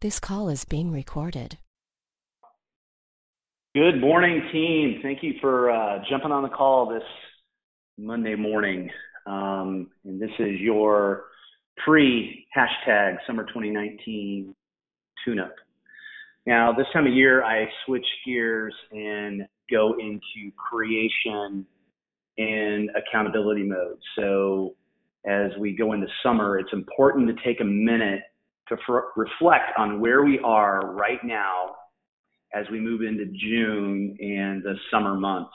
This call is being recorded. Good morning, team. Thank you for uh, jumping on the call this Monday morning. Um, and this is your pre hashtag summer 2019 tune up. Now, this time of year, I switch gears and go into creation and accountability mode. So, as we go into summer, it's important to take a minute to reflect on where we are right now as we move into June and the summer months.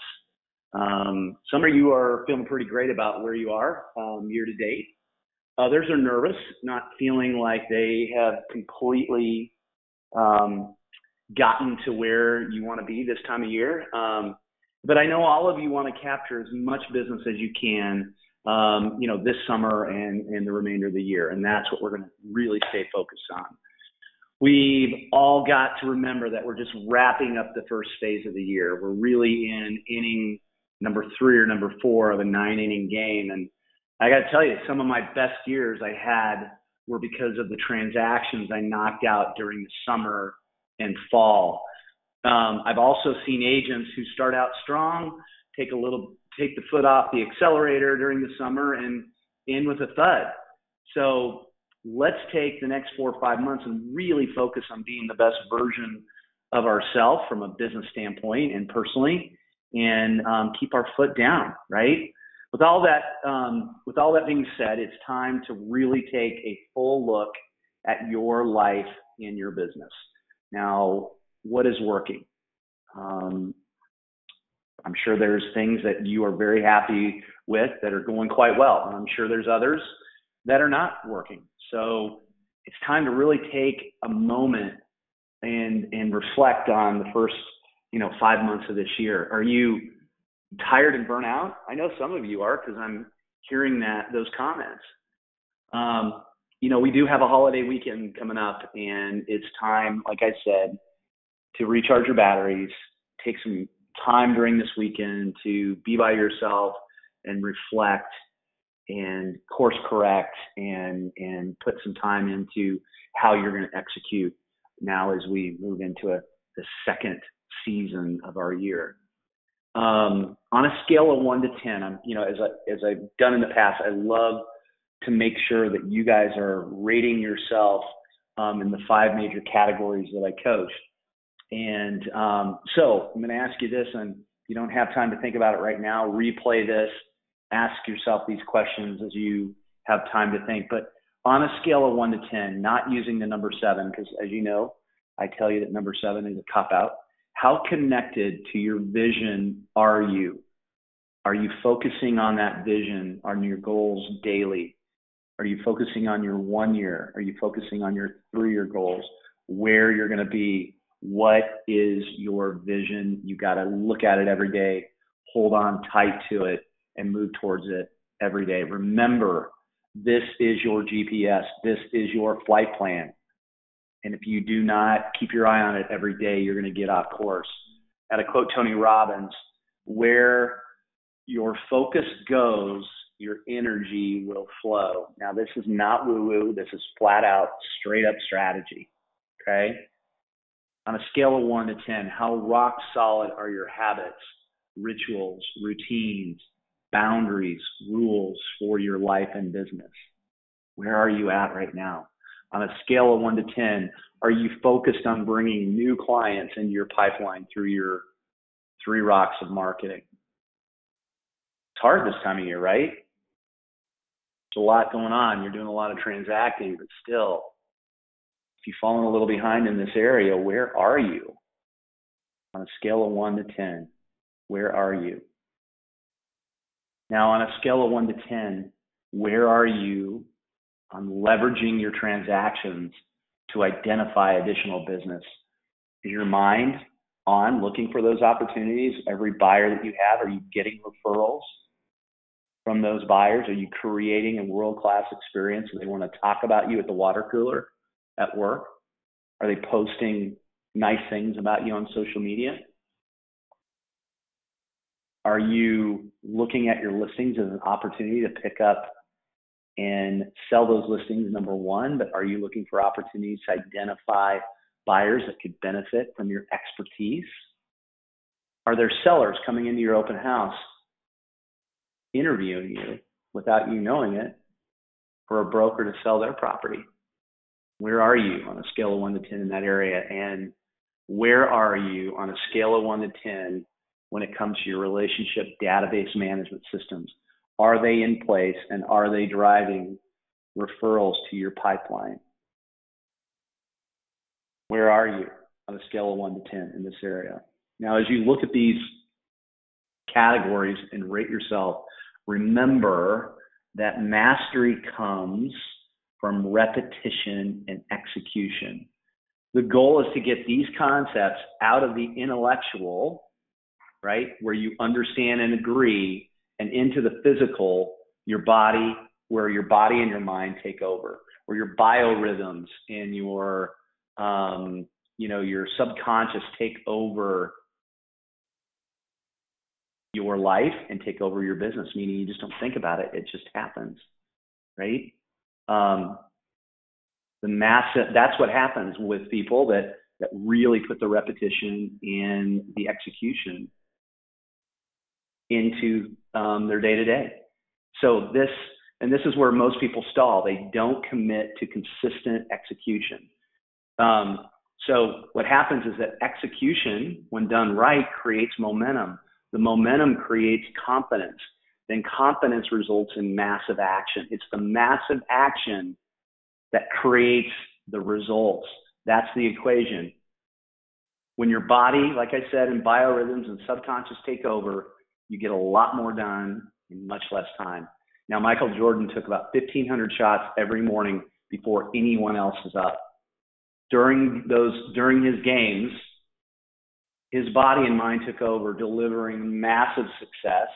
Um, some of you are feeling pretty great about where you are um, year to date. Others are nervous, not feeling like they have completely um, gotten to where you want to be this time of year. Um, but I know all of you want to capture as much business as you can, um, you know, this summer and, and the remainder of the year. And that's what we're going to really stay focused on. We've all got to remember that we're just wrapping up the first phase of the year. We're really in inning number three or number four of a nine inning game. And I got to tell you, some of my best years I had were because of the transactions I knocked out during the summer and fall. Um, I've also seen agents who start out strong, take a little, take the foot off the accelerator during the summer and in with a thud. So let's take the next four or five months and really focus on being the best version of ourselves from a business standpoint and personally, and um, keep our foot down, right? With all that, um, with all that being said, it's time to really take a full look at your life and your business. Now, what is working? Um, I'm sure there's things that you are very happy with that are going quite well. And I'm sure there's others that are not working. So it's time to really take a moment and and reflect on the first, you know, five months of this year. Are you tired and burnt out? I know some of you are because I'm hearing that those comments. Um, you know, we do have a holiday weekend coming up, and it's time, like I said, to recharge your batteries, take some time during this weekend to be by yourself and reflect and course correct and and put some time into how you're going to execute now as we move into a the second season of our year. Um, on a scale of one to ten, I'm you know as I as I've done in the past, I love to make sure that you guys are rating yourself um, in the five major categories that I coach. And um, so I'm going to ask you this, and you don't have time to think about it right now, replay this, ask yourself these questions as you have time to think. But on a scale of one to 10, not using the number seven, because as you know, I tell you that number seven is a cop out. How connected to your vision are you? Are you focusing on that vision, on your goals daily? Are you focusing on your one year? Are you focusing on your three year goals? Where you're going to be? What is your vision? You got to look at it every day, hold on tight to it, and move towards it every day. Remember, this is your GPS, this is your flight plan. And if you do not keep your eye on it every day, you're going to get off course. At a quote Tony Robbins, where your focus goes, your energy will flow. Now, this is not woo woo, this is flat out, straight up strategy. Okay? On a scale of one to 10, how rock solid are your habits, rituals, routines, boundaries, rules for your life and business? Where are you at right now? On a scale of one to 10, are you focused on bringing new clients into your pipeline through your three rocks of marketing? It's hard this time of year, right? There's a lot going on. You're doing a lot of transacting, but still, you've fallen a little behind in this area, where are you? On a scale of one to 10, where are you? Now, on a scale of one to 10, where are you on leveraging your transactions to identify additional business? Is your mind on looking for those opportunities? Every buyer that you have, are you getting referrals from those buyers? Are you creating a world class experience? Do they want to talk about you at the water cooler at work? Are they posting nice things about you on social media? Are you looking at your listings as an opportunity to pick up and sell those listings, number one, but are you looking for opportunities to identify buyers that could benefit from your expertise? Are there sellers coming into your open house interviewing you without you knowing it for a broker to sell their property? Where are you on a scale of one to 10 in that area? And where are you on a scale of one to 10 when it comes to your relationship database management systems? Are they in place and are they driving referrals to your pipeline? Where are you on a scale of one to 10 in this area? Now, as you look at these categories and rate yourself, remember that mastery comes from repetition and execution. The goal is to get these concepts out of the intellectual, right, where you understand and agree, and into the physical, your body, where your body and your mind take over, where your biorhythms and your, um, you know, your subconscious take over your life and take over your business, meaning you just don't think about it, it just happens, right? Um, the massive, that's what happens with people that, that really put the repetition and the execution into um, their day to day. So this, and this is where most people stall. They don't commit to consistent execution. Um, so what happens is that execution, when done right, creates momentum. The momentum creates confidence. Then confidence results in massive action. It's the massive action that creates the results. That's the equation. When your body, like I said, and biorhythms and subconscious take over, you get a lot more done in much less time. Now, Michael Jordan took about 1,500 shots every morning before anyone else is up. During those, during his games, his body and mind took over, delivering massive success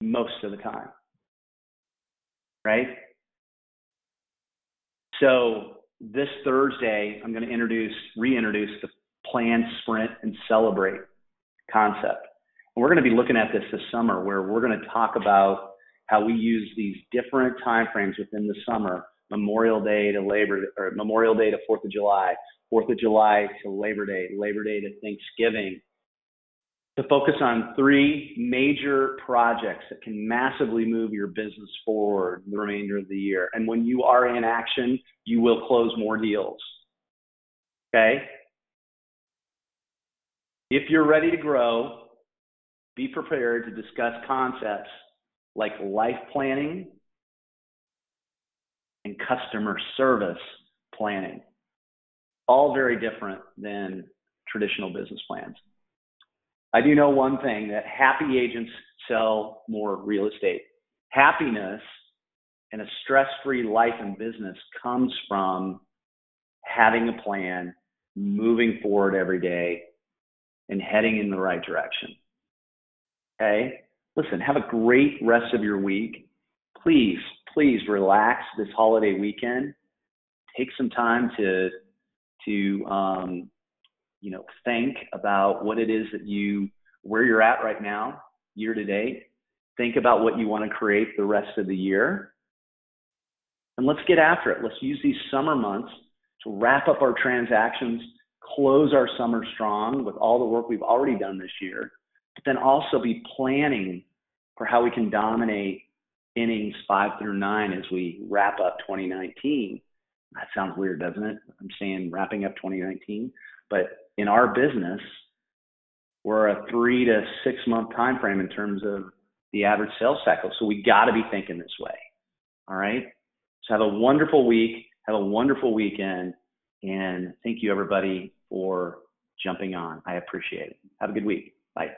most of the time. Right? So this Thursday, I'm going to introduce, reintroduce the plan, sprint, and celebrate concept. And we're going to be looking at this this summer where we're going to talk about how we use these different time frames within the summer Memorial Day to Labor or Memorial Day to Fourth of July, Fourth of July to Labor Day, Labor Day to Thanksgiving, to focus on three major projects that can massively move your business forward the remainder of the year. And when you are in action, you will close more deals. Okay? If you're ready to grow, be prepared to discuss concepts like life planning and customer service planning all very different than traditional business plans. I do know one thing that happy agents sell more real estate. Happiness and a stress free life and business comes from having a plan, moving forward every day, and heading in the right direction. Okay? Listen, have a great rest of your week. Please, please relax this holiday weekend. Take some time to to um, you know think about what it is that you where you're at right now year to date. Think about what you want to create the rest of the year. And let's get after it. Let's use these summer months to wrap up our transactions close our summer strong with all the work we've already done this year but then also be planning for how we can dominate innings five through nine as we wrap up 2019 that sounds weird, doesn't it? I'm saying wrapping up 2019, but in our business, we're a three to six month time frame in terms of the average sales cycle. So we got to be thinking this way. All right. So have a wonderful week. Have a wonderful weekend. And thank you, everybody, for jumping on. I appreciate it. Have a good week. Bye.